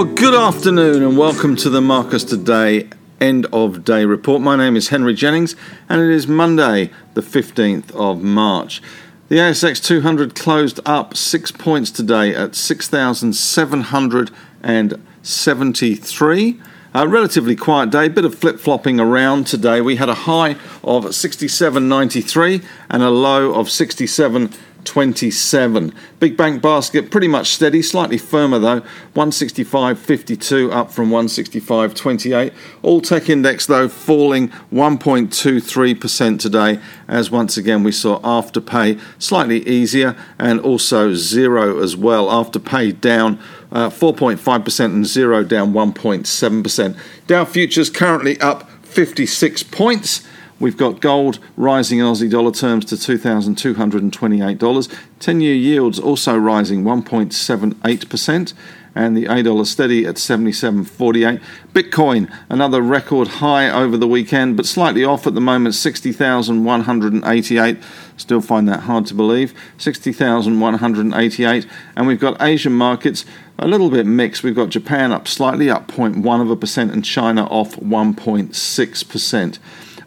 Well, good afternoon and welcome to the Marcus Today end of day report. My name is Henry Jennings and it is Monday, the 15th of March. The ASX 200 closed up six points today at 6,773. A relatively quiet day, a bit of flip flopping around today. We had a high of 67.93 and a low of 67. 27. Big bank basket pretty much steady, slightly firmer though. 165.52 up from 165.28. All tech index though falling 1.23% today as once again we saw Afterpay slightly easier and also Xero as well. Afterpay down uh, 4.5% and Xero down 1.7%. Dow futures currently up 56 points. We've got gold rising in Aussie dollar terms to $2,228. 10 year yields also rising 1.78%. And the $8 steady at 77.48. Bitcoin, another record high over the weekend, but slightly off at the moment, 60,188. Still find that hard to believe. 60,188. And we've got Asian markets a little bit mixed. We've got Japan up slightly, up 0.1 of a percent, and China off 1.6%.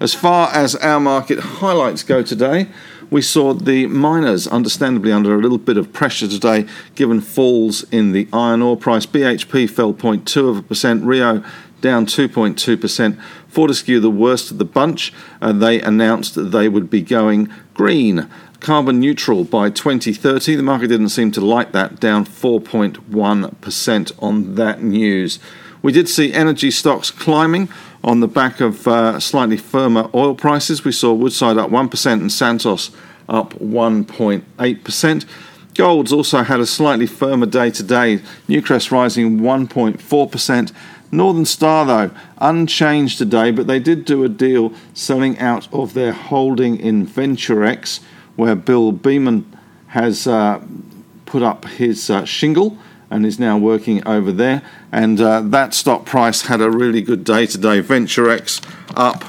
As far as our market highlights go today, we saw the miners understandably under a little bit of pressure today given falls in the iron ore price. BHP fell 0.2 of a percent, Rio down 2.2%. Fortescue, the worst of the bunch, uh, they announced that they would be going green, carbon neutral by 2030. The market didn't seem to like that, down 4.1% on that news. We did see energy stocks climbing on the back of uh, slightly firmer oil prices. We saw Woodside up 1% and Santos up 1.8%. Gold's also had a slightly firmer day today. Newcrest rising 1.4%. Northern Star, though, unchanged today, but they did do a deal selling out of their holding in VentureX, where Bill Beament has uh, put up his uh, shingle and is now working over there. And uh, that stock price had a really good day today. VentureX up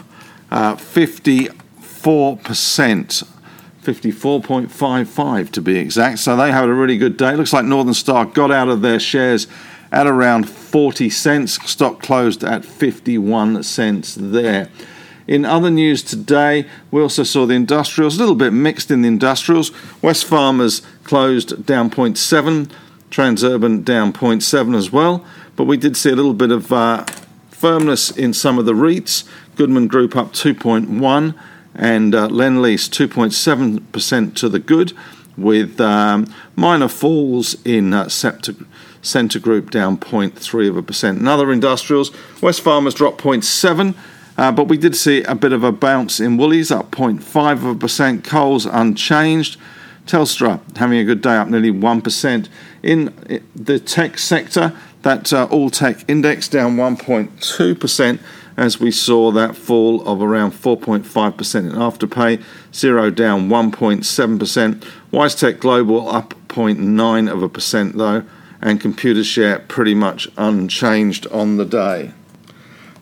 uh, 54%, 54.55 to be exact. So they had a really good day. Looks like Northern Star got out of their shares at around 40 cents. Stock closed at 51 cents there. In other news today, we also saw the industrials, a little bit mixed in the industrials. Wesfarmers closed down 0.7 Transurban down 0.7 as well, but we did see a little bit of uh, firmness in some of the REITs. Goodman Group up 2.1 and uh, Lendlease 2.7% to the good, with um, minor falls in uh, Scentre Group down 0.3 of a percent. And other industrials, Wesfarmers dropped 0.7. Uh, but we did see a bit of a bounce in Woolies, up 0.5 of a percent. Coles unchanged. Telstra having a good day, up nearly 1%. In the tech sector, that uh, all tech index down 1.2% as we saw that fall of around 4.5% in Afterpay, Xero down 1.7%, WiseTech Global up 0.9 of a percent though, and Computershare pretty much unchanged on the day.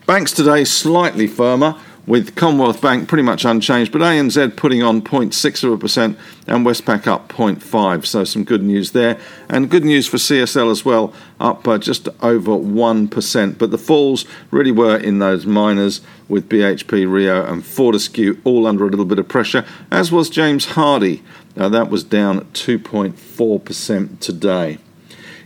Banks today slightly firmer with Commonwealth Bank pretty much unchanged, but ANZ putting on 0.6 of a percent and Westpac up 0.5. So some good news there, and good news for CSL as well, up uh, just over one percent. But the falls really were in those miners with BHP, Rio, and Fortescue all under a little bit of pressure, as was James Hardie. Uh, that was down 2.4 percent today.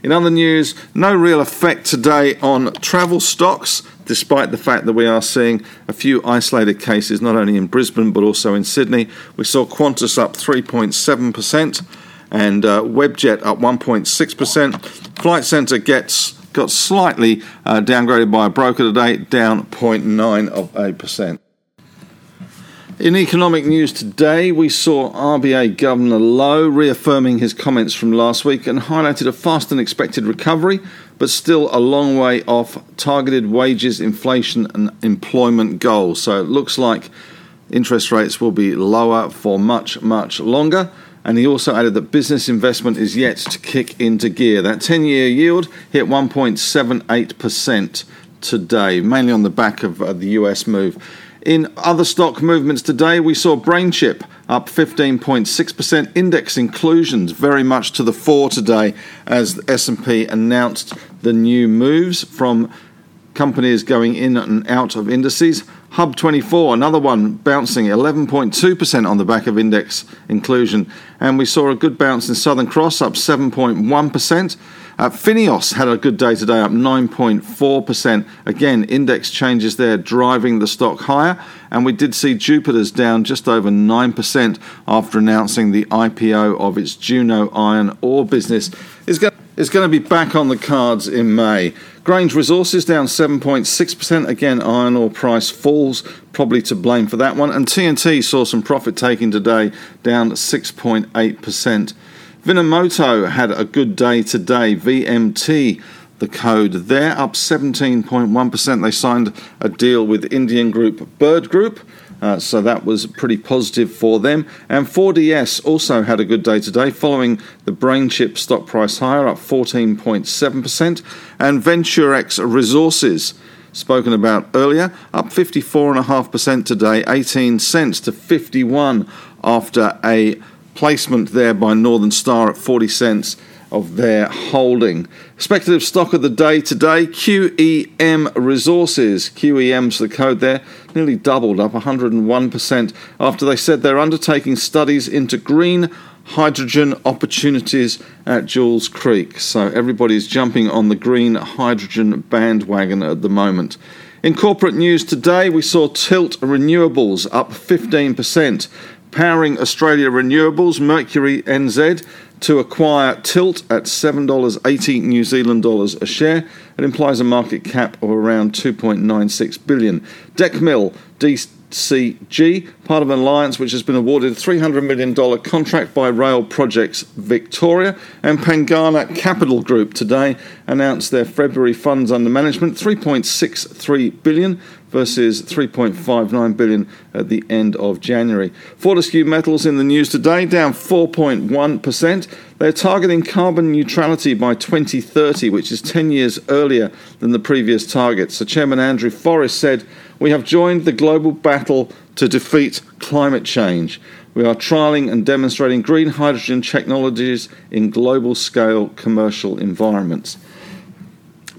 In other news, no real effect today on travel stocks, despite the fact that we are seeing a few isolated cases not only in Brisbane but also in Sydney. We saw Qantas up 3.7% and uh, Webjet up 1.6%. Flight Centre gets got slightly uh, downgraded by a broker today, down 0.9 of a percent. In economic news today, we saw RBA Governor Lowe reaffirming his comments from last week and highlighted a faster than expected recovery, but still a long way off targeted wages, inflation, and employment goals. So it looks like interest rates will be lower for much, much longer. And he also added that business investment is yet to kick into gear. That 10 year yield hit 1.78% today, mainly on the back of uh, the US move. In other stock movements today, we saw BrainChip up 15.6%. Index inclusions very much to the fore today as the S&P announced the new moves from companies going in and out of indices. Hub 24, another one bouncing 11.2% on the back of index inclusion. And we saw a good bounce in Southern Cross, up 7.1%. Uh, Fineos had a good day today, up 9.4%. Again, index changes there driving the stock higher. And we did see Jupiter's down just over 9% after announcing the IPO of its Juno iron ore business. Is going is going to be back on the cards in May. Grange Resources down 7.6%. Again, iron ore price falls, probably to blame for that one. And TNT saw some profit taking today, down 6.8%. Vmoto had a good day today. VMT, the code there, up 17.1%. They signed a deal with Indian group Bird Group. Uh, so that was pretty positive for them. And 4DS also had a good day today, following the BrainChip stock price higher, up 14.7%. And VentureX Resources, spoken about earlier, up 54.5% today, 18 cents to 51 after a placement there by Northern Star at 40 cents of their holding. Speculative stock of the day today QEM Resources. QEM's the code there, nearly doubled up 101% after they said they're undertaking studies into green hydrogen opportunities at Julia Creek. So everybody's jumping on the green hydrogen bandwagon at the moment. In corporate news today, we saw Tilt Renewables up 15%. Powering Australia Renewables, Mercury NZ to acquire Tilt at $7.80 New Zealand dollars a share. It implies a market cap of around 2.96 billion. Decmil DCG, part of an alliance which has been awarded a $300 million contract by Rail Projects Victoria, and Pengana Capital Group today announced their February funds under management 3.63 billion versus 3.59 billion at the end of January. Fortescue Metals in the news today down 4.1%. They're targeting carbon neutrality by 2030, which is 10 years earlier than the previous target. So Chairman Andrew Forrest said, "We have joined the global battle to defeat climate change." We are trialling and demonstrating green hydrogen technologies in global scale commercial environments.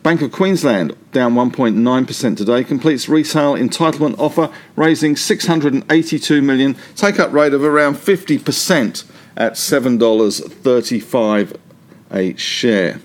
Bank of Queensland, down 1.9% today, completes retail entitlement offer, raising 682 million, take up rate of around 50% at $7.35 a share.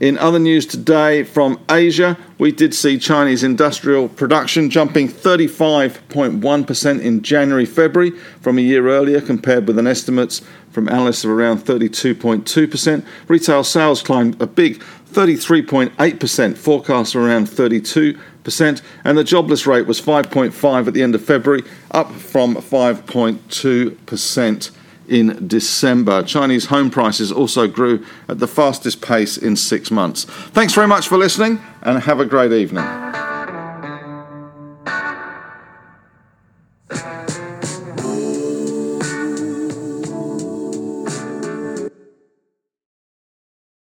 In other news today from Asia, we did see Chinese industrial production jumping 35.1% in January February from a year earlier, compared with an estimates from analysts of around 32.2%. Retail sales climbed a big 33.8%, forecast around 32%, and the jobless rate was 5.5 at the end of February, up from 5.2% in December. Chinese home prices also grew at the fastest pace in six months. Thanks very much for listening and have a great evening.